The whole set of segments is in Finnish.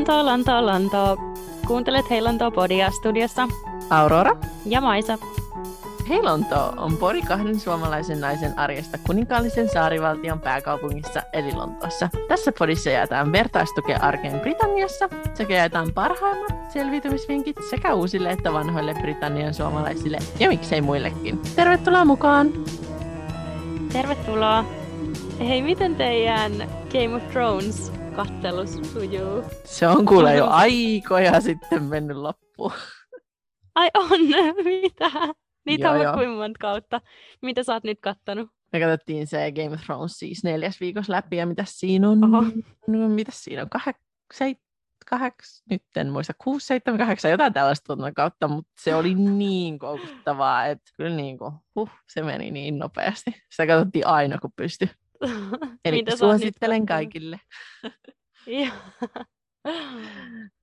Lontoa, Lontoa, Lontoa. Kuuntelet Hei Lontoa podia studiossa. Aurora. Ja Maisa. Hei Lontoa on pori kahden suomalaisen naisen arjesta kuninkaallisen saarivaltion pääkaupungissa eli Lontoossa. Tässä podissa jaetaan vertaistukea arkeen Britanniassa sekä jaetaan parhaimmat selviytymisvinkit sekä uusille että vanhoille Britannian suomalaisille ja miksei muillekin. Tervetuloa mukaan! Tervetuloa! Hei, miten teidän Game of Thrones kattelus sujuu? Se on kuule jo aikoja sitten mennyt loppuun. Ai on, mitä? Niitä Joo, on joo. kuinka monta kautta. Mitä sä oot nyt kattanut? Me katsottiin se Game of Thrones siis neljäs viikossa läpi ja mitä siinä on? Oho. No, mitä siinä on? Kahek, seit, kaheks, nyt en muista, kuusi, seitsemän, kahdeksan, jotain tällaista tuota kautta, mutta se oli niin koukuttavaa, että kyllä niin kuin, huh, se meni niin nopeasti. Sitä katsottiin aina, kun pystyi. Eli suosittelen kaikille.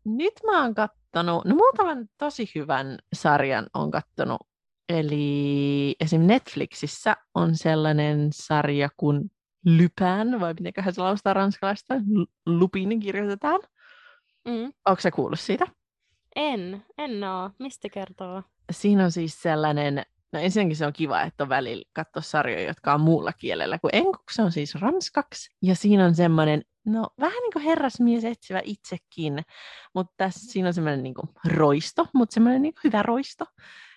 Nyt mä oon kattonut, no muutaman tosi hyvän sarjan on kattonut. Eli esim. Netflixissä on sellainen sarja kuin Lypän, vai mitenköhän se laustaa ranskalaista? Lupin kirjoitetaan. Mm. Onko sä kuullut siitä? En, en oo. Mistä kertoo? Siinä on siis sellainen, no ensinnäkin se on kiva, että on välillä katsoa sarjoja, jotka on muulla kielellä kuin enkuksi, se on siis ranskaksi. Ja siinä on semmoinen, no vähän niin kuin herrasmies etsivä itsekin, mutta tässä siinä on semmoinen niin roisto, mutta semmoinen niin hyvä roisto,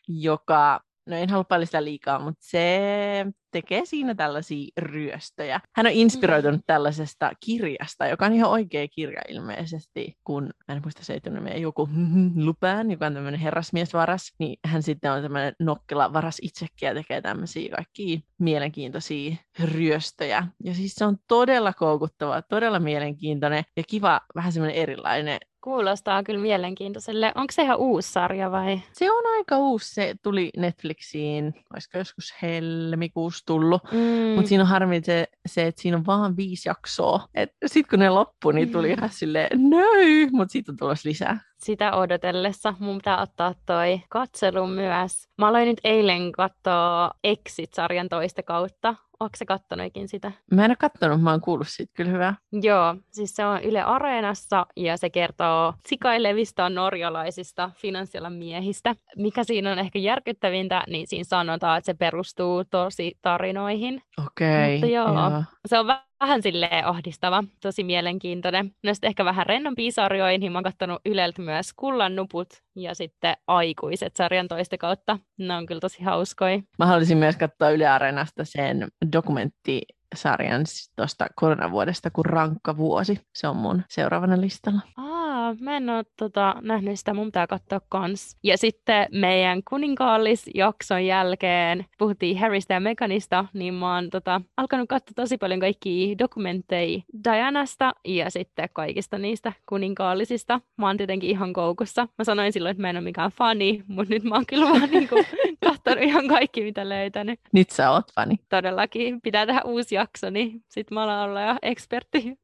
joka, no en halua paljastaa liikaa, mutta se tekee siinä tällaisia ryöstöjä. Hän on inspiroitunut tällaisesta kirjasta, joka on ihan oikea kirja ilmeisesti, kun, mä en muista se etunimeä, joku Lupin, joka on tämmöinen herrasmiesvaras, niin hän sitten on tämmöinen nokkela varas itsekin ja tekee tämmöisiä kaikkia mielenkiintoisia ryöstöjä. Ja siis se on todella koukuttava, todella mielenkiintoinen ja kiva, vähän semmoinen erilainen Kuulostaa kyllä mielenkiintoiselle. Onko se ihan uusi sarja vai? Se on aika uusi, se tuli Netflixiin, olisiko joskus helmikuussa tullut, Mm. mutta siinä on harmi se, se, että siinä on vaan viisi jaksoa. Sitten kun ne loppui, niin tuli ihan silleen, nöy, mutta siitä on tulossa lisää. sitä odotellessa mun pitää ottaa toi katselu myös. Mä aloin nyt eilen katsoa Exit-sarjan toista kautta. Onko se kattonutkin sitä? Mä en ole kattonut, mä oon kuullut siitä kyllä hyvää. Joo, siis se on Yle Areenassa ja se kertoo sikailevista norjalaisista finanssialan miehistä. Mikä siinä on ehkä järkyttävintä, niin siinä sanotaan, että se perustuu tosi tarinoihin. Okei. Mutta joo. Se on vä- vähän silleen ahdistava, tosi mielenkiintoinen. No sitten ehkä vähän rennompiin sarjoihin, niin mä oon kattonut Yleltä myös Kullan nuput ja sitten Aikuiset sarjan toista kautta. Ne on kyllä tosi hauskoja. Mä haluaisin myös katsoa Yle Areenasta sen dokumenttisarjan tuosta koronavuodesta kuin Rankka vuosi. Se on mun seuraavana listalla. Aa, mä en oo tota, nähnyt sitä, mun pitää katsoa kans. Ja sitten meidän kuninkaallisjakson jälkeen puhuttiin Harrystä ja Meganista, niin mä oon tota, alkanut katsoa tosi paljon kaikkia dokumentteja Dianasta ja sitten kaikista niistä kuninkaallisista. Mä oon tietenkin ihan koukussa. Mä sanoin silloin, että mä en ole mikään fani, mutta nyt mä oon kyllä vaan niinku katsonut ihan kaikki, mitä löytänyt. Nyt sä oot fani. Todellakin pitää tehdä uusi jakso, niin sit mä alan olla jo ekspertti.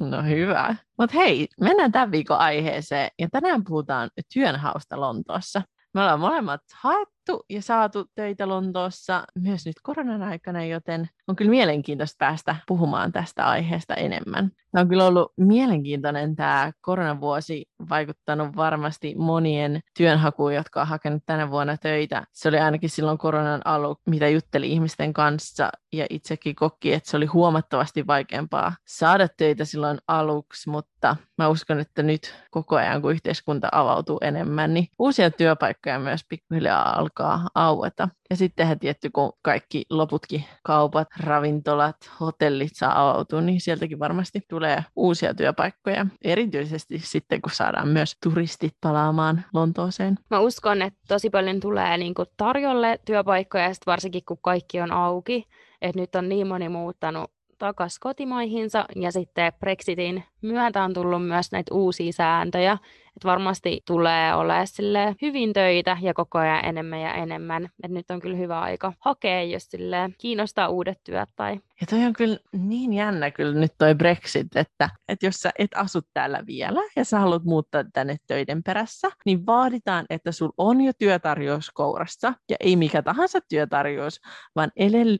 No hyvä. Mutta hei, mennään tämän viikon aiheeseen. Ja tänään puhutaan työnhausta Lontoossa. Me ollaan molemmat haettu ja saatu töitä Lontoossa myös nyt koronan aikana, joten on kyllä mielenkiintoista päästä puhumaan tästä aiheesta enemmän. Tämä on kyllä ollut mielenkiintoinen tämä koronavuosi, vaikuttanut varmasti monien työnhakuun, jotka on hakenut tänä vuonna töitä. Se oli ainakin silloin koronan alu, mitä jutteli ihmisten kanssa ja itsekin koki, että se oli huomattavasti vaikeampaa saada töitä silloin aluksi, mutta mä uskon, että nyt koko ajan, kun yhteiskunta avautuu enemmän, niin uusia työpaikkoja myös pikkuhiljaa alkaa aueta. Ja sittenhän tietty, kun kaikki loputkin kaupat, ravintolat, hotellit saa avautua, niin sieltäkin varmasti tulee uusia työpaikkoja. Erityisesti sitten, kun saadaan myös turistit palaamaan Lontooseen. Mä uskon, että tosi paljon tulee niin kuin tarjolle työpaikkoja, ja varsinkin kun kaikki on auki. Että nyt on niin moni muuttanut takaisin kotimaihinsa, ja sitten Brexitin myötä on tullut myös näitä uusia sääntöjä. Että varmasti tulee olemaan sille hyvin töitä ja koko ajan enemmän ja enemmän. Että nyt on kyllä hyvä aika hakea, jos sille kiinnostaa uudet työt tai Ja toi on kyllä niin jännä kyllä nyt toi Brexit, että, että jos sä et asu täällä vielä ja sä haluat muuttaa tänne töiden perässä, niin vaaditaan, että sul on jo työtarjous kourassa ja ei mikä tahansa työtarjous, vaan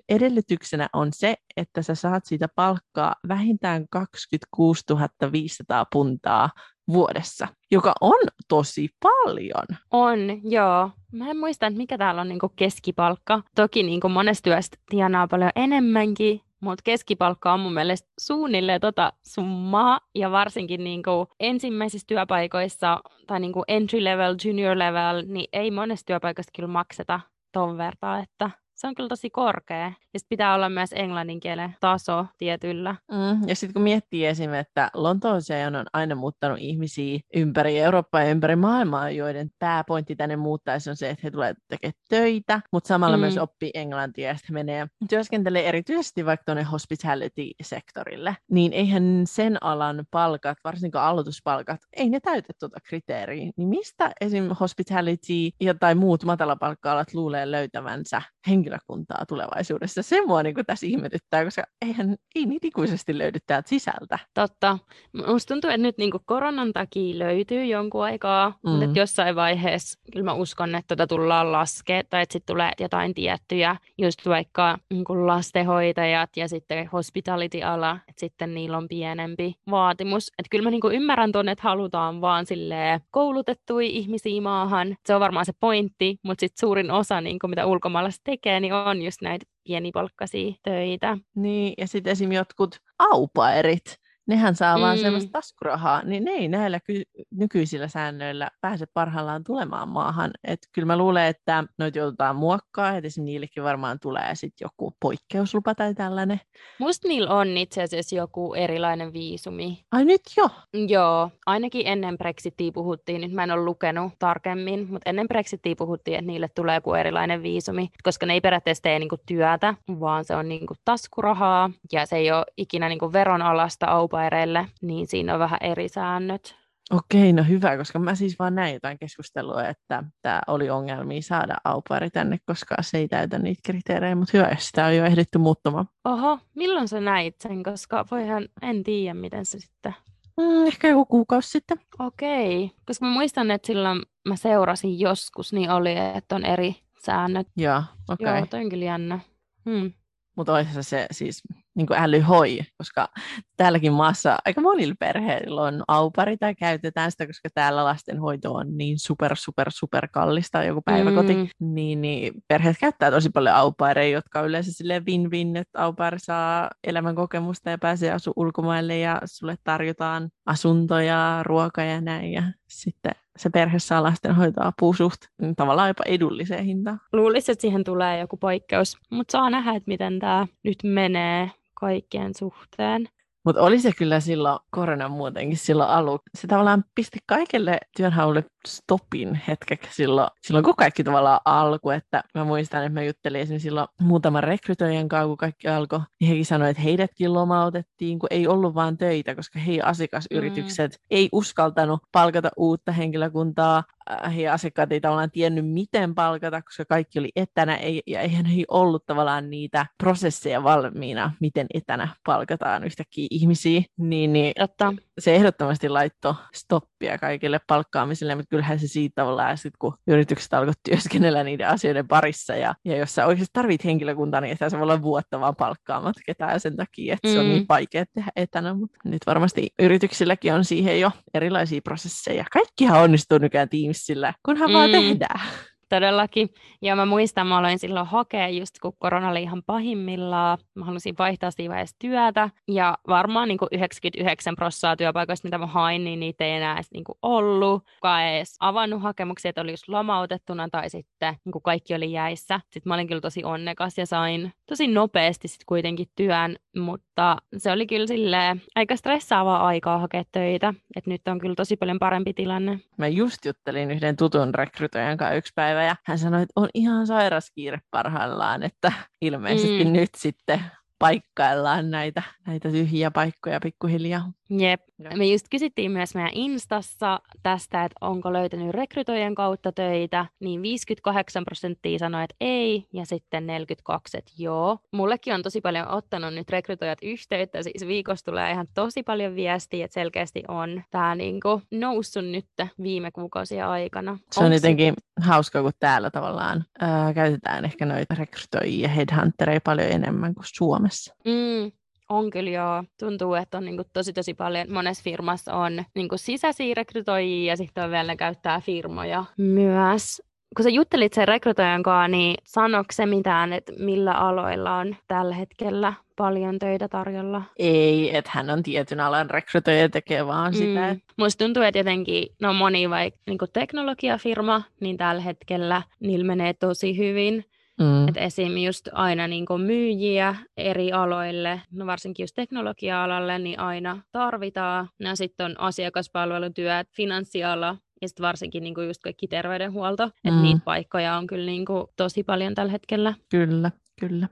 edellytyksenä on se, että sä saat siitä palkkaa vähintään 26 500 puntaa vuodessa, joka on tosi paljon. On, joo. Mä en muista, että mikä täällä on niinku keskipalkka. Toki niinku monesta työstä tienaa paljon enemmänkin, mutta keskipalkka on mun mielestä suunnilleen tota summaa, ja varsinkin niinku ensimmäisissä työpaikoissa, tai niinku entry level, junior level, niin ei monesta työpaikasta kyllä makseta ton vertaa, että se on kyllä tosi korkea. Ja sitten pitää olla myös englannin kielen taso tietyllä. Mm, ja sitten kun miettii esimerkiksi, että Lontooseen on aina muuttanut ihmisiä ympäri Eurooppaa ja ympäri maailmaa, joiden pääpointti tänne muuttaisi on se, että he tulevat tekemään töitä, mutta samalla mm. myös oppii englantia ja sitten menee työskentelee erityisesti vaikka tuonne hospitality-sektorille, niin eihän sen alan palkat, varsinkin aloituspalkat, ei ne täytä tuota kriteeriä. Niin mistä esim. hospitality ja tai muut matalapalkka-alat luulee löytävänsä henkilökuntaa tulevaisuudessa. Se mua niin tässä ihmetyttää, koska eihän, ei niitä ikuisesti löydy täältä sisältä. Totta. Musta tuntuu, että nyt niin koronan takia löytyy jonkun aikaa, mm. mutta että jossain vaiheessa kyllä mä uskon, että tota tullaan laskea, tai että sitten tulee jotain tiettyjä, just vaikka niin lastenhoitajat ja sitten hospitality-ala, että sitten niillä on pienempi vaatimus. Että kyllä mä niin ymmärrän tuonne, että halutaan vaan koulutettui ihmisiä maahan. Se on varmaan se pointti, mutta sitten suurin osa, niin kuin mitä ulkomaalaiset tekee, niin on just näitä pienipalkkaisia töitä. Niin, ja sitten esim. jotkut aupairit, nehän saa mm. vaan sellaista taskurahaa, niin ne ei näillä ky- nykyisillä säännöillä pääse parhaillaan tulemaan maahan. Et kyllä mä luulen, että noita joudutaan muokkaa, että niillekin varmaan tulee sitten joku poikkeuslupa tai tällainen. Musta niillä on itse asiassa joku erilainen viisumi. Ai nyt jo? Joo, ainakin ennen Brexitia puhuttiin, nyt mä en ole lukenut tarkemmin, mutta ennen Brexitia puhuttiin, että niille tulee joku erilainen viisumi, koska ne ei periaatteessa tee niinku työtä, vaan se on niinku taskurahaa ja se ei ole ikinä niinku veronalasta aupa kumppaneille, niin siinä on vähän eri säännöt. Okei, no hyvä, koska mä siis vaan näin jotain keskustelua, että tämä oli ongelmia saada aupari tänne, koska se ei täytä niitä kriteerejä, mutta hyvä, jos sitä on jo ehditty muuttumaan. Oho, milloin sä näit sen, koska voihan, en tiedä, miten se sitten... Mm, ehkä joku kuukausi sitten. Okei, koska mä muistan, että silloin mä seurasin joskus, niin oli, että on eri säännöt. Joo, okei. Okay. Joo, toi on kyllä jännä. Hmm. Mutta olisi se siis niin kuin älyhoi, koska täälläkin maassa aika monilla perheillä on aupari tai käytetään sitä, koska täällä lastenhoito on niin super, super, super kallista, joku päiväkoti, mm. niin, niin perheet käyttää tosi paljon aupareja, jotka on yleensä sille win-win, että aupari saa elämän kokemusta ja pääsee asu ulkomaille ja sulle tarjotaan asuntoja, ruokaa ja näin ja sitten se perhe saa lastenhoitoapua suht tavallaan jopa edulliseen hintaan. Luulisin, että siihen tulee joku poikkeus, mutta saa nähdä, että miten tämä nyt menee kaikkien suhteen. Mutta oli se kyllä silloin korona muutenkin silloin aluksi. Se tavallaan pisti kaikille työnhaulle stopin hetkeksi silloin, silloin kun kaikki tavallaan alkoi. Että mä muistan, että mä juttelin esimerkiksi silloin muutaman rekrytoijan kanssa, kun kaikki alkoi. Niin hekin sanoivat, että heidätkin lomautettiin, kun ei ollut vaan töitä, koska hei asiakasyritykset mm. ei uskaltanut palkata uutta henkilökuntaa Äh, heidän asiakkaat ei tavallaan tiennyt, miten palkata, koska kaikki oli etänä, ei, ja eihän ei ollut tavallaan niitä prosesseja valmiina, miten etänä palkataan yhtäkkiä ihmisiä, niin, niin Jotta. Se ehdottomasti laittoi stoppia kaikille palkkaamiselle, mutta kyllähän se siitä tavallaan, sit kun yritykset alkoivat työskennellä niiden asioiden parissa, ja, ja jos sä oikeasti tarvit henkilökuntaa, niin että se voi olla vuotta vaan palkkaamat ketään sen takia, että mm. se on niin mm. vaikea tehdä etänä, mutta nyt varmasti yrityksilläkin on siihen jo erilaisia prosesseja. Kaikkihan onnistuu nykyään Teams sillä, kunhan mm. vaan tehdään. Todellakin. Ja mä muistan, mä aloin silloin hakea just kun korona oli ihan pahimmillaan. Mä halusin vaihtaa siinä vaiheessa työtä. Ja varmaan niin kuin 99 prosenttia työpaikoista, mitä mä hain, niin niitä ei enää edes niin kuin ollut. Kukaan ei edes avannut hakemuksia, että oli just lomautettuna tai sitten niin kuin kaikki oli jäissä. Sitten mä olin kyllä tosi onnekas ja sain tosi nopeasti sitten kuitenkin työn, mutta se oli kyllä sille aika stressaavaa aikaa hakea töitä. Että nyt on kyllä tosi paljon parempi tilanne. Mä just juttelin yhden tutun rekrytoijan kanssa yksi päivä päivä ja hän sanoi, että on ihan sairas kiire parhaillaan, että ilmeisesti mm. nyt sitten paikkaillaan näitä, näitä tyhjiä paikkoja pikkuhiljaa. Jep. Me just kysyttiin myös meidän Instassa tästä, että onko löytänyt rekrytoijan kautta töitä, niin 58 prosenttia sanoi, että ei, ja sitten 42, että joo. Mullekin on tosi paljon ottanut nyt rekrytoijat yhteyttä, siis viikossa tulee ihan tosi paljon viestiä, että selkeästi on tämä niinku noussut nyt viime kuukausien aikana. Se on Onks jotenkin hauska, kun täällä tavallaan ää, käytetään ehkä noita rekrytoijia ja headhuntereja paljon enemmän kuin Suomessa. Mm, on kyllä joo. Tuntuu, että on niinku tosi tosi paljon. Monessa firmassa on niinku sisäisiä rekrytoijia ja sitten on vielä ne käyttää firmoja myös. Kun sä juttelit sen rekrytoijan kanssa, niin sanoiko se mitään, että millä aloilla on tällä hetkellä paljon töitä tarjolla? Ei, että hän on tietyn alan rekrytoija ja tekee vaan sitä. Mm. Musta tuntuu, että jotenkin, no moni vaikka niin teknologiafirma, niin tällä hetkellä niillä menee tosi hyvin. Mm. Et esim. just aina niin myyjiä eri aloille, no varsinkin just teknologia-alalle, niin aina tarvitaan. Ja sitten on asiakaspalvelutyöt, finanssiala ja sitten varsinkin niin just kaikki terveydenhuolto. Että Mm. niitä paikkoja on kyllä niin tosi paljon tällä hetkellä. Kyllä, kyllä.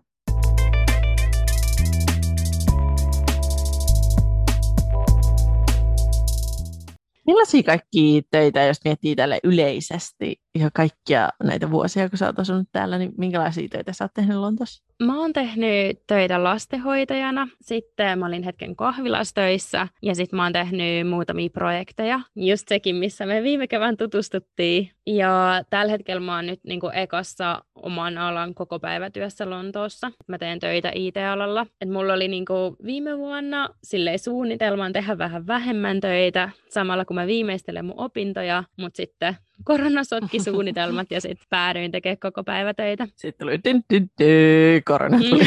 Millaisia kaikkia töitä, jos miettii tälle yleisesti ja kaikkia näitä vuosia, kun sä oot asunut täällä, niin minkälaisia töitä sä oot tehnyt Lontoossa? Mä oon tehnyt töitä lastenhoitajana, sitten mä olin hetken kahvilastöissä ja sitten mä oon tehnyt muutamia projekteja, just sekin, missä me viime kevään tutustuttiin. Ja tällä hetkellä mä oon nyt niin ekassa oman alan koko päivätyössä Lontoossa. Mä teen töitä IT-alalla. Et mulla oli niin viime vuonna silleen suunnitelman tehdä vähän vähemmän töitä samalla kun mä viimeistelen mun opintoja, mutta sitten korona sotki suunnitelmat ja sitten päädyin tekemään koko päivätöitä. Sitten tuli dyn, dyn, dyn, korona tuli.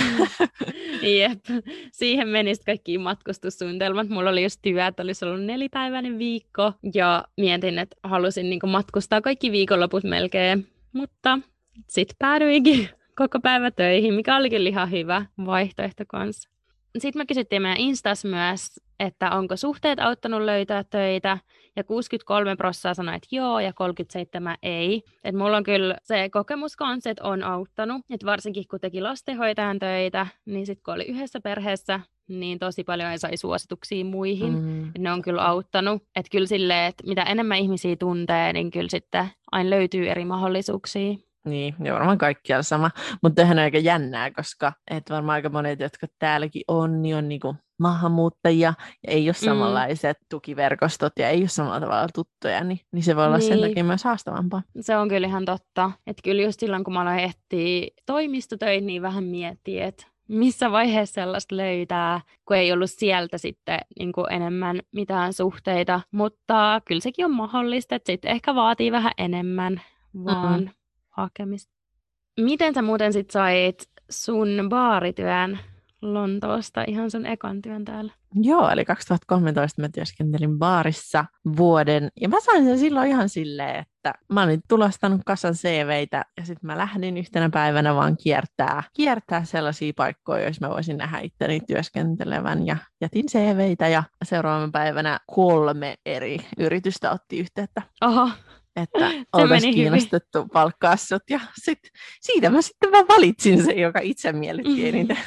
Jep, siihen meni sitten kaikki matkustussuunnitelmat. Mulla oli just työ, että olisi ollut nelipäiväinen viikko ja mietin, että halusin niinku matkustaa kaikki viikonloput melkein, mutta sitten päädyinkin koko päivä töihin, mikä oli kyllä ihan hyvä vaihtoehto kanssa. Sitten me kysyttiin meidän Instas myös, että onko suhteet auttanut löytää töitä, ja 63 prosenttia sanoi, että joo, ja 37 ei. Et mulla on kyllä se kokemus kanssa, että on auttanut, että varsinkin kun teki lastenhoitajan töitä, niin sitten kun oli yhdessä perheessä, niin tosi paljon ei sai suosituksia muihin. Mm. Et ne on kyllä auttanut. Että kyllä silleen, että mitä enemmän ihmisiä tuntee, niin kyllä sitten aina löytyy eri mahdollisuuksia. Niin, ja varmaan kaikkialla sama. Mutta tähän on aika jännää, koska et varmaan aika monet, jotka täälläkin on, niin on niinku maahanmuuttajia ja ei ole samanlaiset mm. tukiverkostot ja ei ole samalla tavalla tuttuja, niin, niin se voi olla niin. sen takia myös haastavampaa. Se on kyllä ihan totta. Että kyllä just silloin, kun mä aloin etsiä toimistotöitä, niin vähän miettii, että missä vaiheessa sellaista löytää, kun ei ollut sieltä sitten niin kuin enemmän mitään suhteita. Mutta kyllä sekin on mahdollista, että sitten ehkä vaatii vähän enemmän vaan mm-hmm. hakemista. Miten sä muuten sitten sait sun baarityön Lontoosta ihan sun ekan työn täällä? Joo, eli 2013 mä työskentelin baarissa vuoden, ja mä sain sen silloin ihan silleen, että mä olin tulostanut kassan CVitä, ja sitten mä lähdin yhtenä päivänä vaan kiertää, kiertää sellaisia paikkoja, joissa mä voisin nähdä itteni työskentelevän, ja jätin CVitä, ja seuraavana päivänä kolme eri yritystä otti yhteyttä. Oho, että oltaisiin kiinnostettu palkkaa sut, ja sit, siitä mä sitten mä valitsin sen, joka itse miellytti eniten.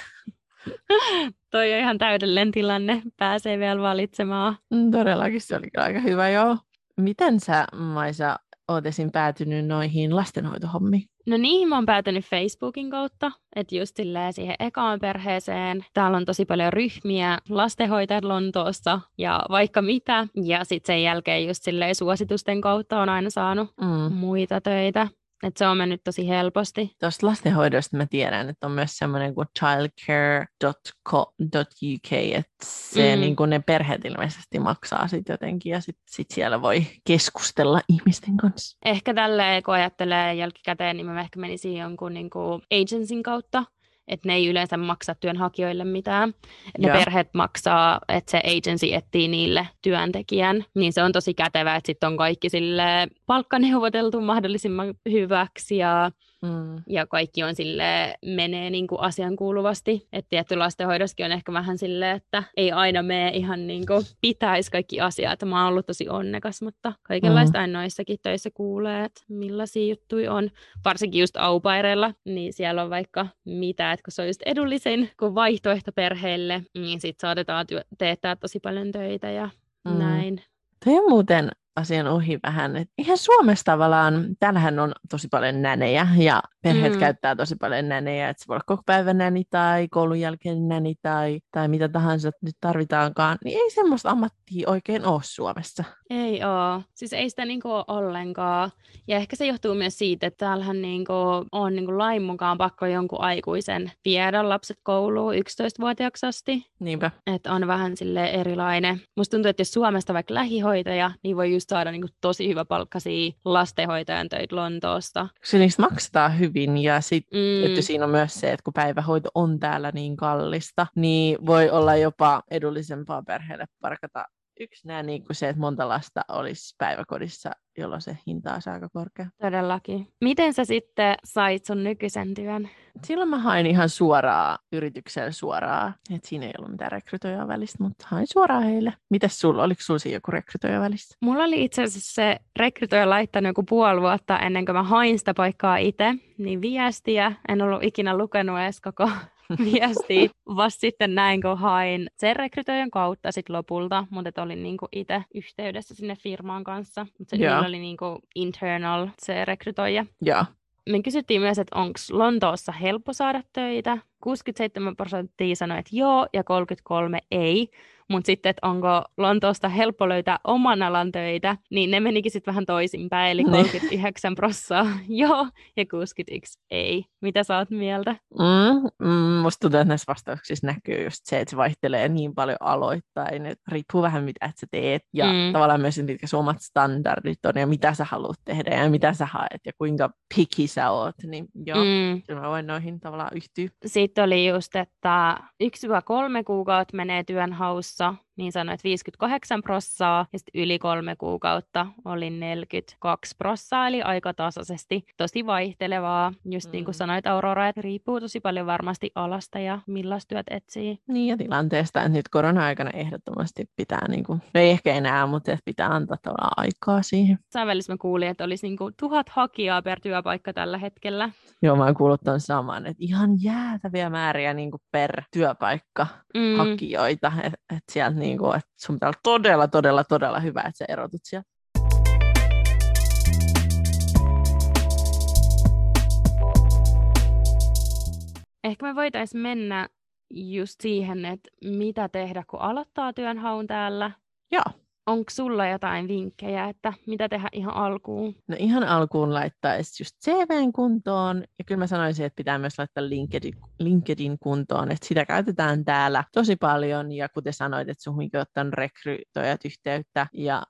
Toi on ihan täydellinen tilanne. Pääsee vielä valitsemaan. Mm, todellakin se oli aika hyvä, joo. Miten sä, Maisa, oot esim. päätynyt noihin lastenhoitohommiin? No niihin mä oon päätynyt Facebookin kautta, että just siihen ekaan perheeseen. Täällä on tosi paljon ryhmiä, lastenhoitajat Lontoossa ja vaikka mitä. Ja sitten sen jälkeen just silleen suositusten kautta on aina saanut mm. muita töitä. Että se on mennyt tosi helposti. Tuosta lastenhoidosta mä tiedän, että on myös semmoinen kuin childcare.co.uk, että se, mm. niin kuin ne perheet ilmeisesti maksaa sit jotenkin ja sitten sit siellä voi keskustella ihmisten kanssa. Ehkä tälleen, kun ajattelee jälkikäteen, niin mä ehkä menisin jonkun niin kuin agencyn kautta, että ne ei yleensä maksa työnhakijoille mitään. Ne Joo. perheet maksaa, että se agency etsii niille työntekijän, niin se on tosi kätevä, että sitten on kaikki sille palkkaneuvoteltu mahdollisimman hyväksi ja Mm. Ja kaikki on sille menee niin kuin asian kuuluvasti. Että tietty lastenhoidossakin on ehkä vähän silleen, että ei aina mene ihan niin kuin pitäisi kaikki asiat. Mä oon ollut tosi onnekas, mutta kaikenlaista mm. noissakin töissä kuulee, että millaisia juttuja on. Varsinkin just aupaireilla, niin siellä on vaikka mitä, että kun se on just edullisin kuin vaihtoehto perheelle, niin sit saatetaan teettää tosi paljon töitä ja mm. näin. Toi on muuten asian ohi vähän. Et ihan Suomessa tavallaan, täällähän on tosi paljon nänejä ja perheet mm. käyttää tosi paljon nänejä, että se voi olla koko päivän näni tai koulun jälkeen näni tai, tai mitä tahansa nyt tarvitaankaan, niin ei semmoista ammattia oikein ole Suomessa. Ei ole. Siis ei sitä niinku ole ollenkaan. Ja ehkä se johtuu myös siitä, että täällähän niinku on niinku lain mukaan pakko jonkun aikuisen viedä lapset kouluun 11-vuotiaaksi asti. Niinpä. Että on vähän sille erilainen. Musta tuntuu, että jos Suomesta vaikka lähihoitaja, niin voi just saada niinku tosi hyvä palkkasia lastenhoitajan töitä Lontoosta. Se niistä maksetaan hyvin ja sitten mm. että siinä on myös se, että kun päivähoito on täällä niin kallista, niin voi olla jopa edullisempaa perheelle parkata yksi nämä niin kuin se, että monta lasta olisi päiväkodissa, jolloin se hinta olisi aika korkea. Todellakin. Miten sä sitten sait sun nykyisen työn? Silloin mä hain ihan suoraa yritykselle suoraa. Et siinä ei ollut mitään rekrytoijaa välistä, mutta hain suoraan heille. Mites sulla? Oliko sulla siinä joku rekrytoija välistä? Mulla oli itse asiassa se rekrytoija laittanut joku puoli vuotta ennen kuin mä hain sitä paikkaa itse. Niin viestiä. En ollut ikinä lukenut edes koko viestiä. Vasta sitten näin, kun hain sen rekrytoijan kautta sit lopulta, mutta olin niinku itse yhteydessä sinne firmaan kanssa. Mutta se oli niinku internal se rekrytoija. Joo. Me kysyttiin myös, että onko Lontoossa helppo saada töitä. 67 prosenttia sanoi, että joo, ja 33 ei mutta sitten, että onko Lontoosta helppo löytää oman alan töitä, niin ne menikin sitten vähän toisinpäin, eli 39 prossaa joo ja 61 ei. Mitä sä oot mieltä? Mm, mm, musta tuntuu, että näissä vastauksissa näkyy just se, että se vaihtelee niin paljon aloittain, että riippuu vähän mitä sä teet ja mm. tavallaan myös mitkä sun omat standardit on ja mitä sä haluat tehdä ja mitä sä haet ja kuinka picky sä oot, niin joo, mm. kyllä mä voin noihin tavallaan yhtyä. Sitten oli just, että 1-3 kuukautta menee työnhaussa kanssa, niin sanoit 58 prossaa, ja sitten yli kolme kuukautta oli 42 prossaa, eli aika tasaisesti. Tosi vaihtelevaa, just mm. niin kuin mm. sanoit Aurora, että riippuu tosi paljon varmasti alasta ja millaista työt etsii. Niin ja tilanteesta, että nyt korona-aikana ehdottomasti pitää, niin kuin, no ei ehkä enää, mutta että pitää antaa tavallaan aikaa siihen. Sävellis mä kuulin, että olisi niin kuin tuhat hakijaa per työpaikka tällä hetkellä. Joo, mä oon kuullut ton saman, että ihan jäätäviä määriä niin kuin per työpaikka mm. hakijoita, että et sieltä niin kuin, että sun pitää olla todella, todella, todella hyvä, että sä erotut sieltä. Ehkä me voitaisiin mennä just siihen, että mitä tehdä, kun aloittaa työnhaun täällä. Joo. Onko sulla jotain vinkkejä, että mitä tehdä ihan alkuun? No ihan alkuun laittaisi just CVn kuntoon. Ja kyllä mä sanoisin, että pitää myös laittaa LinkedIn, LinkedIn kuntoon. Että sitä käytetään täällä tosi paljon. Ja kuten sanoit, että sun on ottanut rekrytoijat yhteyttä. Ja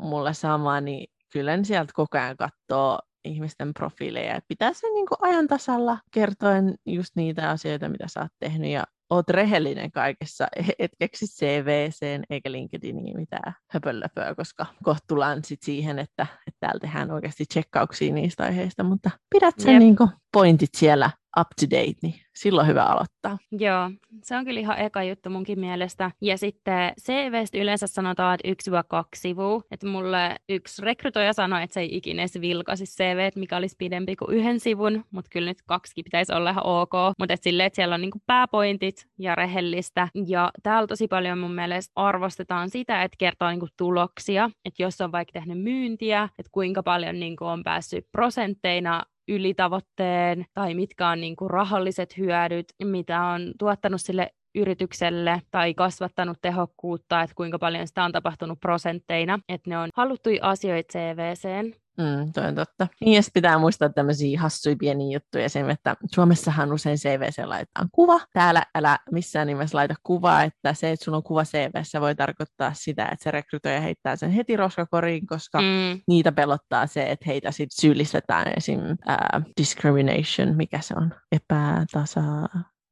mulle sama, niin kyllä sieltä koko ajan katsoo ihmisten profiileja. Pitää sen niin ajan tasalla kertoen just niitä asioita, mitä sä oot tehnyt ja oot rehellinen kaikessa, et keksi CVC eikä LinkedIniin mitään höpölöpöä, koska kohta tullaan sit siihen, että, että täällä tehdään oikeasti tsekkauksia niistä aiheista, mutta pidät sen niin pointit siellä up to date, niin silloin hyvä aloittaa. Joo, se on kyllä ihan eka juttu munkin mielestä. Ja sitten CVstä yleensä sanotaan, että yksi vai kaksi sivua. Että mulle yksi rekrytoija sanoi, että se ei ikinä edes vilkasi CV, mikä olisi pidempi kuin yhden sivun, mutta kyllä nyt kaksi pitäisi olla ihan ok. Mutta et silleen, että siellä on niinku pääpointit ja rehellistä. Ja täällä tosi paljon mun mielestä arvostetaan sitä, että kertoo niinku tuloksia. Että jos on vaikka tehnyt myyntiä, että kuinka paljon niinku on päässyt prosentteina ylitavoitteen tai mitkä on niin kuin rahalliset hyödyt, mitä on tuottanut sille yritykselle tai kasvattanut tehokkuutta, että kuinka paljon sitä on tapahtunut prosentteina, että ne on haluttuja asioita CVCen. Mm, toi on totta. Niin, ja pitää muistaa tämmöisiä hassuja pieniä juttuja, sen, että Suomessahan usein CVC laitetaan kuva. Täällä älä missään nimessä laita kuvaa, että se, että sun on kuva CVssä voi tarkoittaa sitä, että se rekrytoija heittää sen heti roskakoriin, koska mm. niitä pelottaa se, että heitä sit syyllistetään esim. Uh, discrimination, mikä se on, epätasa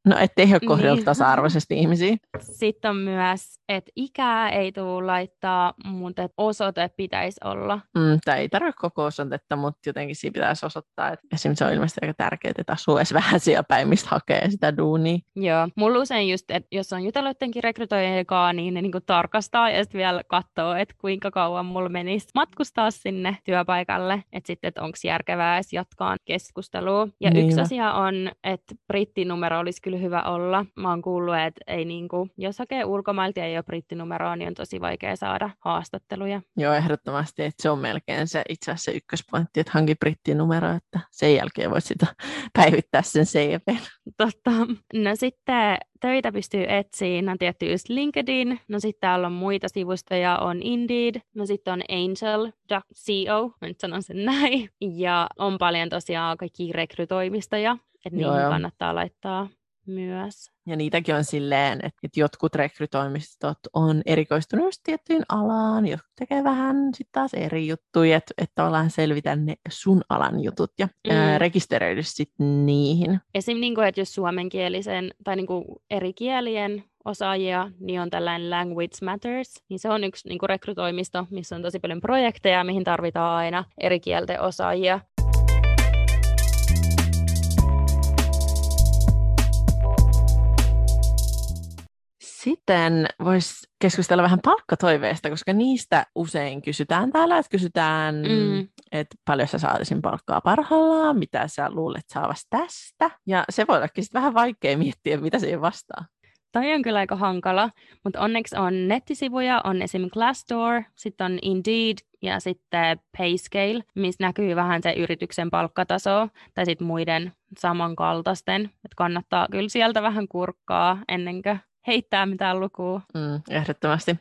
No ettei ole kohdeltu Niin. tasa-arvoisesti ihmisiä. Sitten on myös, että ikää ei tule laittaa, mutta että osoite pitäisi olla. Mm, tai ei tarvitse koko osoitetta, mutta jotenkin siinä pitäisi osoittaa, että esimerkiksi se on ilmeisesti aika tärkeää, että asuu edes vähän siellä päin, mistä hakee sitä duunia. Joo. Mulla usein just, että jos on jutellut jotenkin rekrytoijien kanssa, niin ne niinku tarkastaa ja sitten vielä katsoo, että kuinka kauan mulla menisi matkustaa sinne työpaikalle. Että sitten, että onko järkevää edes jatkaa keskustelua. Ja Niinpä. yksi asia on, että brittinumero olisi kyllä hyvä olla. Mä oon kuullut, että ei niinku, jos hakee ulkomailta ja ei ole brittinumeroa, niin on tosi vaikea saada haastatteluja. Joo, ehdottomasti, että se on melkein se itse asiassa se ykköspointti, että hanki brittinumero, että sen jälkeen voit sitä päivittää sen CV. Totta. No sitten töitä pystyy etsiä, no tietty just LinkedIn, no sitten täällä on muita sivustoja, on Indeed, no sitten on Angel.co, mä nyt sanon sen näin, ja on paljon tosiaan kaikki rekrytoimistoja, että niihin joo. kannattaa laittaa myös. Ja niitäkin on silleen, että, että jotkut rekrytoimistot on erikoistunut just tiettyyn alaan, jotkut tekee vähän sitten taas eri juttuja, että, että tavallaan selvitä ne sun alan jutut ja Mm. mm. rekisteröidy sitten niihin. Esim. Niin kuin, että jos suomenkielisen tai niin kuin eri kielien osaajia, niin on tällainen Language Matters, niin se on yksi niin kuin rekrytoimisto, missä on tosi paljon projekteja, mihin tarvitaan aina eri kielten osaajia. Sitten voisi keskustella vähän palkkatoiveista, koska niistä usein kysytään täällä, että kysytään, Mm. että paljon sä saatisin palkkaa parhaillaan, mitä sä luulet saavasi tästä. Ja se voi ollakin sitten vähän vaikea miettiä, mitä siihen vastaa. Toi on kyllä aika hankala, mutta onneksi on nettisivuja, on esim. Glassdoor, sitten on Indeed ja sitten Payscale, missä näkyy vähän se yrityksen palkkataso tai sitten muiden samankaltaisten. Et kannattaa kyllä sieltä vähän kurkkaa ennen kuin heittää mitään lukua. Mm, ehdottomasti.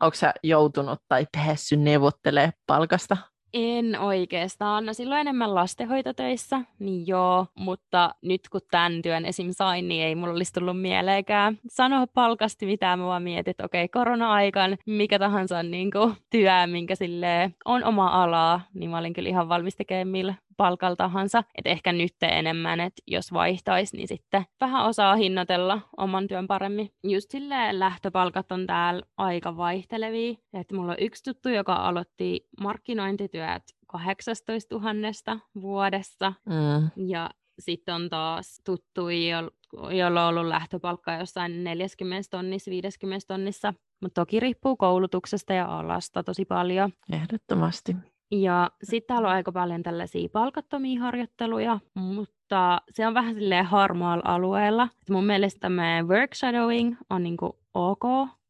Onko sä joutunut tai päässyt neuvottelemaan palkasta? En oikeastaan. No silloin enemmän lastenhoitotöissä, niin joo, mutta nyt kun tämän työn esim. sain, niin ei mulla olisi tullut mieleenkään sanoa palkasti mitään. Mä vaan mietin, että okei, korona-aikan mikä tahansa niin kuin, työ, minkä sille on oma alaa, niin mä olin kyllä ihan valmis tekemään millä palkalla tahansa. Et ehkä nyt enemmän, että jos vaihtaisi, niin sitten vähän osaa hinnoitella oman työn paremmin. Just silleen lähtöpalkat on täällä aika vaihtelevia. Et mulla on yksi tuttu, joka aloitti markkinointityöt 18 000 vuodessa. Mm. Ja sitten on taas tuttu, jo- jolla on ollut lähtöpalkka jossain 40 tonnissa, 50 tonnissa. Mutta toki riippuu koulutuksesta ja alasta tosi paljon. Ehdottomasti. Ja sitten täällä on aika paljon tällaisia palkattomia harjoitteluja, mutta se on vähän silleen harmaalla alueella. Et mun mielestä tämmöinen work shadowing on niinku ok,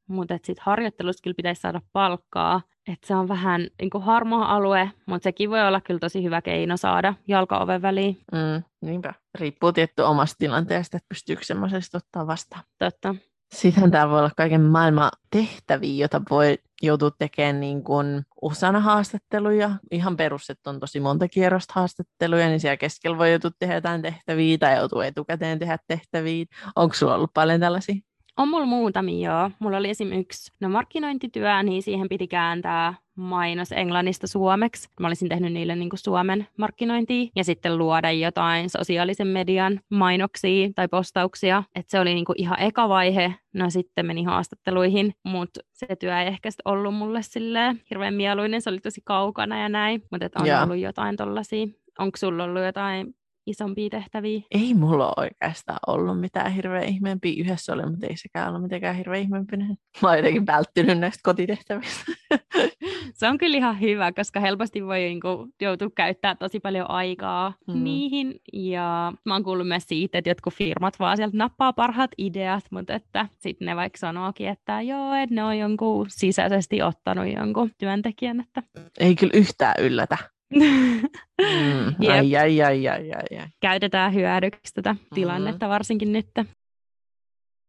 mutta sitten harjoittelusta kyllä pitäisi saada palkkaa. Et se on vähän niinku harmaa alue, mutta sekin voi olla kyllä tosi hyvä keino saada jalka-oven väliin. Mm, niinpä. Riippuu tietty omasta tilanteesta, että pystyykö semmoisesta ottaa vastaan. Totta. Sittenhän tämä voi olla kaiken maailman tehtäviä, jota voi joutua tekemään niin kuin osana haastatteluja. Ihan perus, että on tosi monta kierrosta haastatteluja, niin siellä keskellä voi joutua tehdä jotain tehtäviä tai joutuu etukäteen tehdä tehtäviä. Onko sulla ollut paljon tällaisia? On mulla muutamia joo. Mulla oli esim. yksi no markkinointityö, niin siihen piti kääntää mainos englannista suomeksi. Mä olisin tehnyt niille niin Suomen markkinointia ja sitten luoda jotain sosiaalisen median mainoksia tai postauksia. Et se oli niin ihan eka vaihe. No sitten meni haastatteluihin, mutta se työ ei ehkä sit ollut mulle silleen hirveän mieluinen. Se oli tosi kaukana ja näin, mutta on Joo. ollut jotain tollasia. Onko sulla ollut jotain isompia tehtäviä? Ei mulla oikeastaan ollut mitään hirveän ihmeempiä. Yhdessä oli, mutta ei sekään ollut mitenkään hirveän ihmeempinen. Mä oon jotenkin välttynyt näistä kotitehtävistä. Se on kyllä ihan hyvä, koska helposti voi niinku joutua käyttää tosi paljon aikaa mm. niihin. Ja mä oon kuullut myös siitä, että jotkut firmat vaan sieltä nappaa parhaat ideat, mutta että sitten ne vaikka sanookin, että joo, että ne on jonkun sisäisesti ottanut jonkun työntekijän. Että... ei kyllä yhtään yllätä. Mm. Ai, ai, ai, ai, ai, ai. Käytetään hyödyksi tätä Mm. tilannetta varsinkin nyt.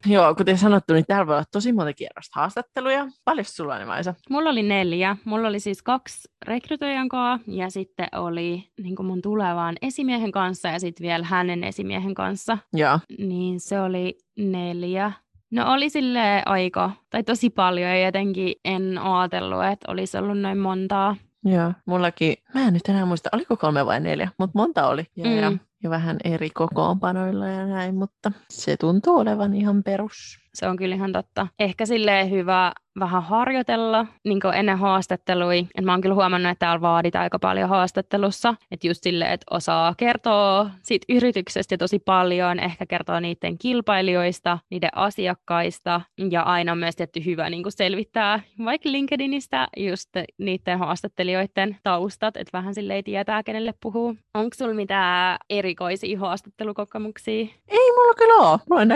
Joo, kuten sanottu, niin täällä voi olla tosi monta kierrosta haastatteluja. Paljon sulla on, Maisa? Mulla oli neljä. Mulla oli siis kaksi rekrytoijan kanssa ja sitten oli niin mun tulevaan esimiehen kanssa ja sitten vielä hänen esimiehen kanssa. Joo. Niin se oli neljä. No oli sille aika, tai tosi paljon ja jotenkin en ajatellut, että olisi ollut noin montaa. Joo. Mullakin, mä en nyt enää muista, oliko kolme vai neljä, mutta monta oli. Ja, Mm. ja ja vähän eri kokoonpanoilla ja näin, mutta se tuntuu olevan ihan perus. Se on kyllä ihan totta. Ehkä silleen hyvä vähän harjoitella niin ennen haastattelui. Et mä oon kyllä huomannut, että täällä vaaditaan aika paljon haastattelussa. Että just silleen, että osaa kertoa siitä yrityksestä tosi paljon, ehkä kertoa niiden kilpailijoista, niiden asiakkaista. Ja aina on myös tietty hyvä niin selvittää vaikka LinkedInistä just niiden haastattelijoiden taustat, että vähän silleen tietää, kenelle puhuu. Onko sulla mitään erikoisia haastattelukokemuksia? Ei mulla kyllä ole. Mulla on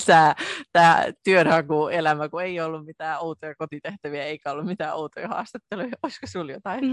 tylsää tämä työnhakuelämä, kun ei ollut mitään outoja kotitehtäviä eikä ollut mitään outoja haastatteluja. Olisiko sinulla jotain?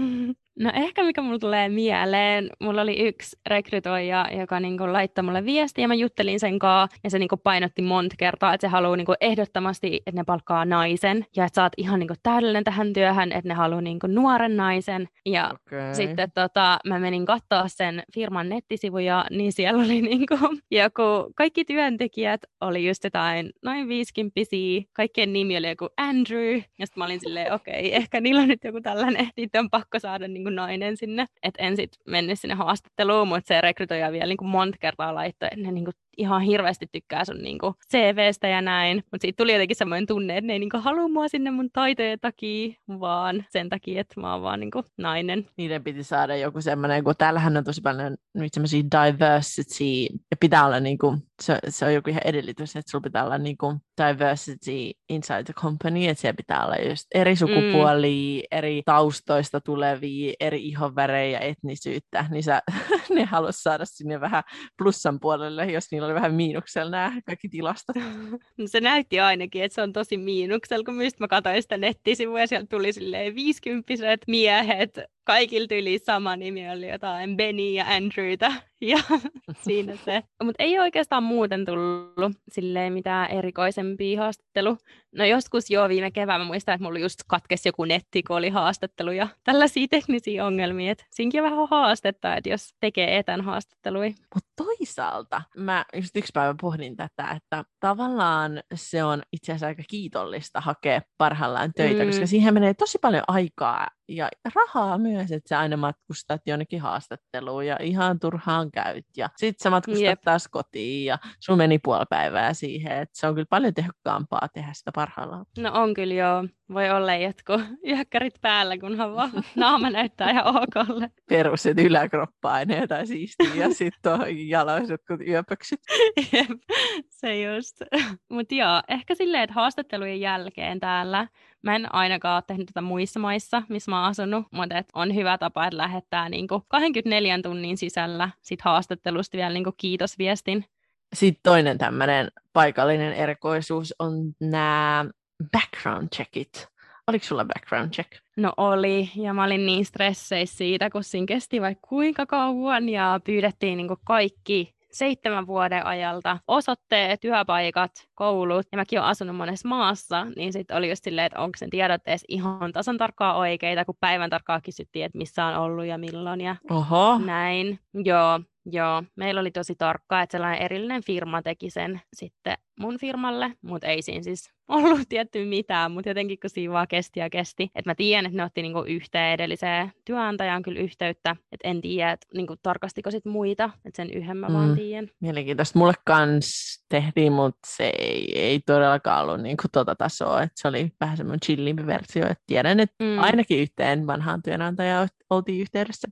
No ehkä mikä mulla tulee mieleen, mulla oli yksi rekrytoija, joka niinku laittoi mulle viestiä ja mä juttelin sen kanssa ja se niinku painotti monta kertaa, että se haluaa niinku ehdottomasti, että ne palkkaa naisen ja että sä oot ihan niinku täydellinen tähän työhön, että ne haluaa niinku nuoren naisen. Ja okay. sitten tota, mä menin katsoa sen firman nettisivuja, niin siellä oli niinku joku, kaikki työntekijät oli just jotain noin viisikymppisiä, kaikkien nimi oli joku Andrew ja sitten mä olin silleen, okei, okay, ehkä niillä on nyt joku tällainen, että on pakko saada niinku nainen sinne. Että en sitten mennyt sinne haastatteluun, mutta se rekrytoija vielä niinku monta kertaa laittoi, että ne niinku ihan hirveästi tykkää sun niinku CVstä ja näin. Mutta siitä tuli jotenkin semmoinen tunne, että ne ei niinku halua mua sinne mun taiteen takia, vaan sen takia, että mä oon vaan niinku nainen. Niiden piti saada joku semmoinen, kun täällähän on tosi paljon nyt semmoisia diversity, ja pitää olla niinku, se, se on joku ihan edellytys, että sulla pitää olla niinku diversity inside the company, että siellä pitää olla just eri sukupuolia, mm. eri taustoista tulevia, eri ihonvärejä, etnisyyttä, niin sä, ne haluaisi saada sinne vähän plussan puolelle, jos niillä oli vähän miinuksella nämä kaikki tilastot. No se näytti ainakin, että se on tosi miinuksella, kun mistä mä katsoin sitä nettisivua ja sieltä tuli silleen viisikymppiset miehet, kaikilta yli sama nimi oli jotain Benny ja Andrewta. Ja siinä se. Mutta ei oikeastaan muuten tullut silleen mitään erikoisempia haastattelu. No joskus joo viime keväänä muistan, että mulla just katkesi joku netti, kun oli haastattelu ja tällaisia teknisiä ongelmia. Et siinkin on vähän haastetta, että jos tekee etän haastattelui. Mutta toisaalta mä just yksi päivä pohdin tätä, että tavallaan se on itse asiassa aika kiitollista hakea parhaillaan töitä, mm. koska siihen menee tosi paljon aikaa ja rahaa myös, että sä aina matkustat jonnekin haastatteluun ja ihan turhaan käyt. Ja sit sä matkustat Jep. taas kotiin ja sun meni puoli päivää siihen, että se on kyllä paljon tehokkaampaa tehdä sitä parhaillaan. No on kyllä joo. Voi olla jatko yhäkkärit päällä, kunhan vaan naama näyttää ihan okolle. Perus, että yläkroppa ja jotain siistiä ja sitten on jaloiset kuin yöpöksyt. Jep, se just. Mutta joo, ehkä silleen, että haastattelujen jälkeen täällä Mä en ainakaan ole tehnyt tätä muissa maissa, missä mä oon asunut, mutta on hyvä tapa, että lähettää niinku 24 tunnin sisällä sit haastattelusta vielä niinku kiitosviestin. Sitten toinen tämmöinen paikallinen erikoisuus on nämä background checkit. Oliko sulla background check? No oli, ja mä olin niin stresseissä siitä, kun siinä kesti vaikka kuinka kauan, ja pyydettiin niin kaikki seitsemän vuoden ajalta osoitteet, työpaikat, koulut, ja mäkin olen asunut monessa maassa, niin sitten oli just silleen, että onko sen tiedot edes ihan tasan tarkkaa oikeita, kun päivän tarkkaa kysyttiin, että missä on ollut ja milloin ja Oho. näin. Joo, Joo, meillä oli tosi tarkkaa, että sellainen erillinen firma teki sen sitten mun firmalle, mutta ei siinä siis ollut tietty mitään, mutta jotenkin kun siinä vaan kesti ja kesti. Että mä tiedän, että ne otti niinku yhteen edelliseen työnantajaan kyllä yhteyttä, että en tiedä, että niinku tarkastiko sit muita, että sen yhden mä mm. vaan tiedän. Mielenkiintoista. Mulle kans tehtiin, mutta se ei, ei todellakaan ollut niinku tota tasoa, että se oli vähän semmoinen chillimpi versio, että tiedän, että mm. ainakin yhteen vanhaan työnantajaan oltiin yhteydessä.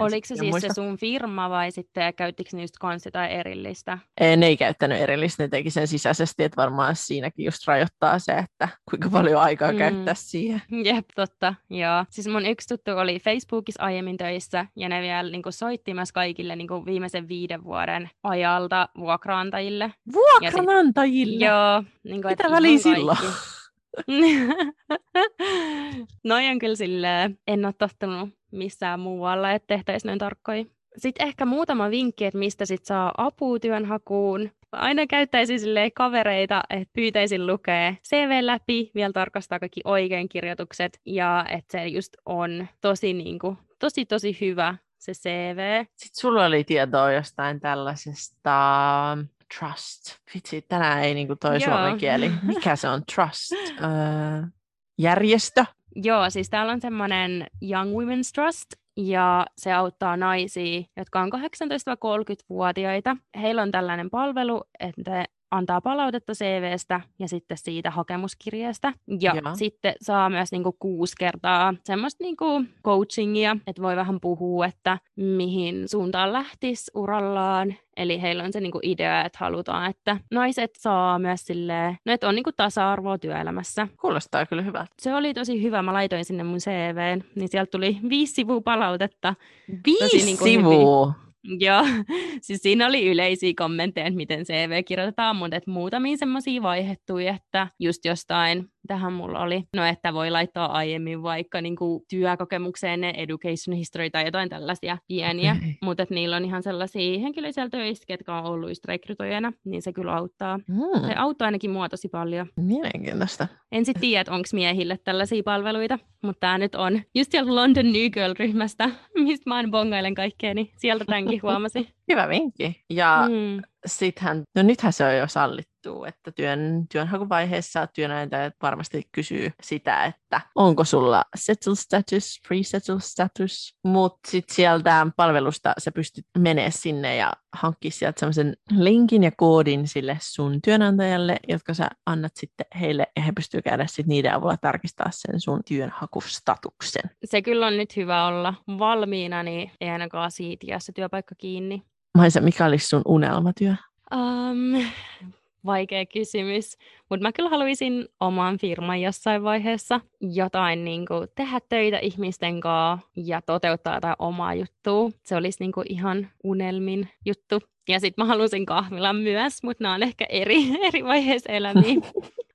Oliko se siis muista. se sun firma vai sitten käyttikö ne just kanssa tai erillistä? Ei, ne ei käyttänyt erillistä, ne teki sen sisäisesti, että varmaan siinäkin just rajoittaa se, että kuinka paljon aikaa mm. käyttää siihen. Jep, totta, joo. Siis mun yksi tuttu oli Facebookissa aiemmin töissä ja ne vielä niin soitti myös kaikille niin viimeisen viiden vuoden ajalta vuokraantajille. Vuokraantajille? Sit, joo. Niin kuin, Mitä väliä silloin? Noin on kyllä silleen, en ole tottunut missään muualla, että tehtäisiin noin tarkkoja. Sitten ehkä muutama vinkki, että mistä sit saa apua työnhakuun. Aina käyttäisin kavereita, että pyytäisin lukea CV läpi, vielä tarkastaa kaikki oikein kirjoitukset ja että se just on tosi, niin kuin, tosi, tosi hyvä se CV. Sitten sulla oli tietoa jostain tällaisesta trust. Vitsi, tänään ei niinku toi Joo. suomen kieli. Mikä se on trust? Öö, järjestö? Joo, siis täällä on semmoinen Young Women's Trust, ja se auttaa naisia, jotka on 18-30-vuotiaita. Heillä on tällainen palvelu, että antaa palautetta CVstä ja sitten siitä hakemuskirjeestä. Ja, ja. sitten saa myös niinku kuusi kertaa semmoista niinku coachingia, että voi vähän puhua, että mihin suuntaan lähtisi urallaan. Eli heillä on se niinku idea, että halutaan, että naiset saa myös silleen, no että on niinku tasa-arvoa työelämässä. Kuulostaa kyllä hyvältä. Se oli tosi hyvä. Mä laitoin sinne mun CVn, niin sieltä tuli viisi sivua palautetta. Viisi tosi, niinku, sivua? Hyvin Joo, siis siinä oli yleisiä kommentteja, miten CV kirjoitetaan, mutta et muutamia semmoisia vaihettui, että just jostain, tähän mulla oli, no että voi laittaa aiemmin vaikka niin kuin työkokemukseen education history tai jotain tällaisia pieniä, okay. mutta että niillä on ihan sellaisia henkilöitä siellä töissä, ketkä on ollut just rekrytoijana, niin se kyllä auttaa. Mm. Se auttaa ainakin mua tosi paljon. Mielenkiintoista. En sitten tiedä, onko miehille tällaisia palveluita, mutta tämä nyt on just sieltä London New Girl-ryhmästä, mistä mä aina bongailen kaikkea, niin sieltä tämänkin huomasin. Hyvä vinkki. Ja mm. sittenhän, no nythän se on jo sallittu, että työn, työnhakuvaiheessa työnantajat varmasti kysyy sitä, että onko sulla settle status, pre-settle status, mutta sitten sieltä palvelusta sä pystyt menemään sinne ja hankkia sieltä semmoisen linkin ja koodin sille sun työnantajalle, jotka sä annat sitten heille ja he pystyy käydä sitten niiden avulla tarkistaa sen sun työnhakustatuksen. Se kyllä on nyt hyvä olla valmiina, niin ei ainakaan siitä jää se työpaikka kiinni. Maisa, mikä olisi sun unelmatyö? Um, vaikea kysymys, mutta mä kyllä haluaisin oman firman jossain vaiheessa jotain niin kuin, tehdä töitä ihmisten kanssa ja toteuttaa jotain omaa juttua. Se olisi niin kuin, ihan unelmin juttu. Ja sitten mä halusin kahvilan myös, mutta nämä on ehkä eri, eri vaiheessa elämiä.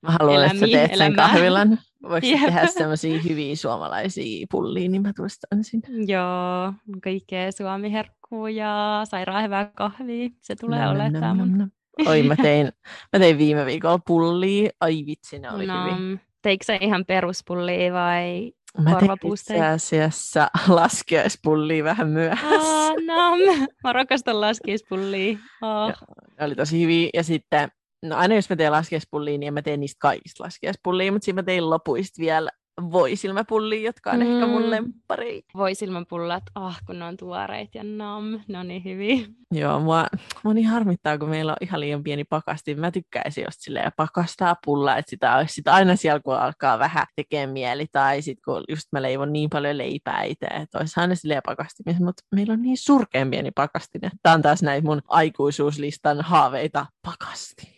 mä haluan, elämiä, että sä teet sen kahvilan. Voiko tehdä sellaisia hyviä suomalaisia pullia, niin mä tuostan sen. Joo, kaikkea suomiherkkuu ja sairaan hyvää kahvia. Se tulee no, olemaan no, no, no. Oi, mä tein, mä tein viime viikolla pullia. Ai vitsi, ne oli no, hyvin. Teikö se ihan peruspullia vai Mä tein itse asiassa laskiaispullia vähän myöhässä. Oh, no, mä rakastan laskiaispullia. Oh. Ja, oli tosi hyviä. Ja sitten, no aina jos mä teen laskiaispullia, niin mä teen niistä kaikista laskiaispullia, mutta siinä mä tein lopuista vielä voisilmäpullia, jotka on mm. ehkä mun mm. lemppari. Voisilmäpullat, ah kun ne on tuoreet ja nam, ne on niin hyviä. Joo, mua, mua niin harmittaa, kun meillä on ihan liian pieni pakasti. Mä tykkäisin just silleen pakastaa pullaa, että sitä olisi sitä aina siellä, kun alkaa vähän tekemään mieli, tai sitten kun just mä leivon niin paljon leipää itse, että olisi aina silleen pakastimissa, mutta meillä on niin surkean pieni pakastin, että tämä on taas näitä mun aikuisuuslistan haaveita pakastin.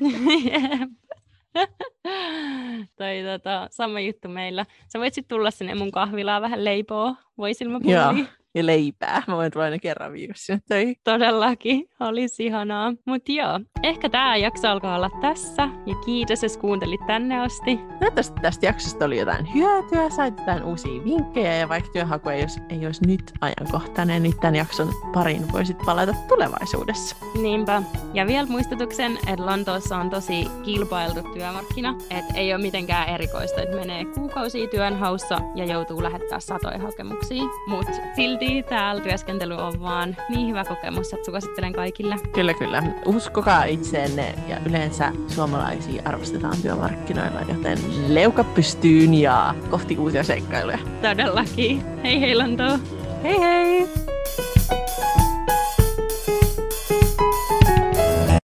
tai tota, sama juttu meillä. Sä voit sitten tulla sinne mun kahvilaan vähän leipoa. Voisilmapullia ja leipää. Mä voin tulla aina kerran viikossa töihin. Todellakin, olisi ihanaa. Mutta joo, ehkä tämä jakso alkaa olla tässä. Ja kiitos, jos kuuntelit tänne asti. Toivottavasti tästä jaksosta oli jotain hyötyä, sait jotain uusia vinkkejä ja vaikka työhaku ei olisi, ei olisi nyt ajankohtainen, niin tämän jakson parin voisit palata tulevaisuudessa. Niinpä. Ja vielä muistutuksen, että Lontoossa on tosi kilpailtu työmarkkina, että ei ole mitenkään erikoista, että menee kuukausia työnhaussa ja joutuu lähettää satoja hakemuksia. Mutta silti silti täällä työskentely on vaan niin hyvä kokemus, että suosittelen kaikille. Kyllä, kyllä. Uskokaa itseenne ja yleensä suomalaisia arvostetaan työmarkkinoilla, joten leuka pystyyn ja kohti uusia seikkailuja. Todellakin. Hei hei Lonto! Hei hei!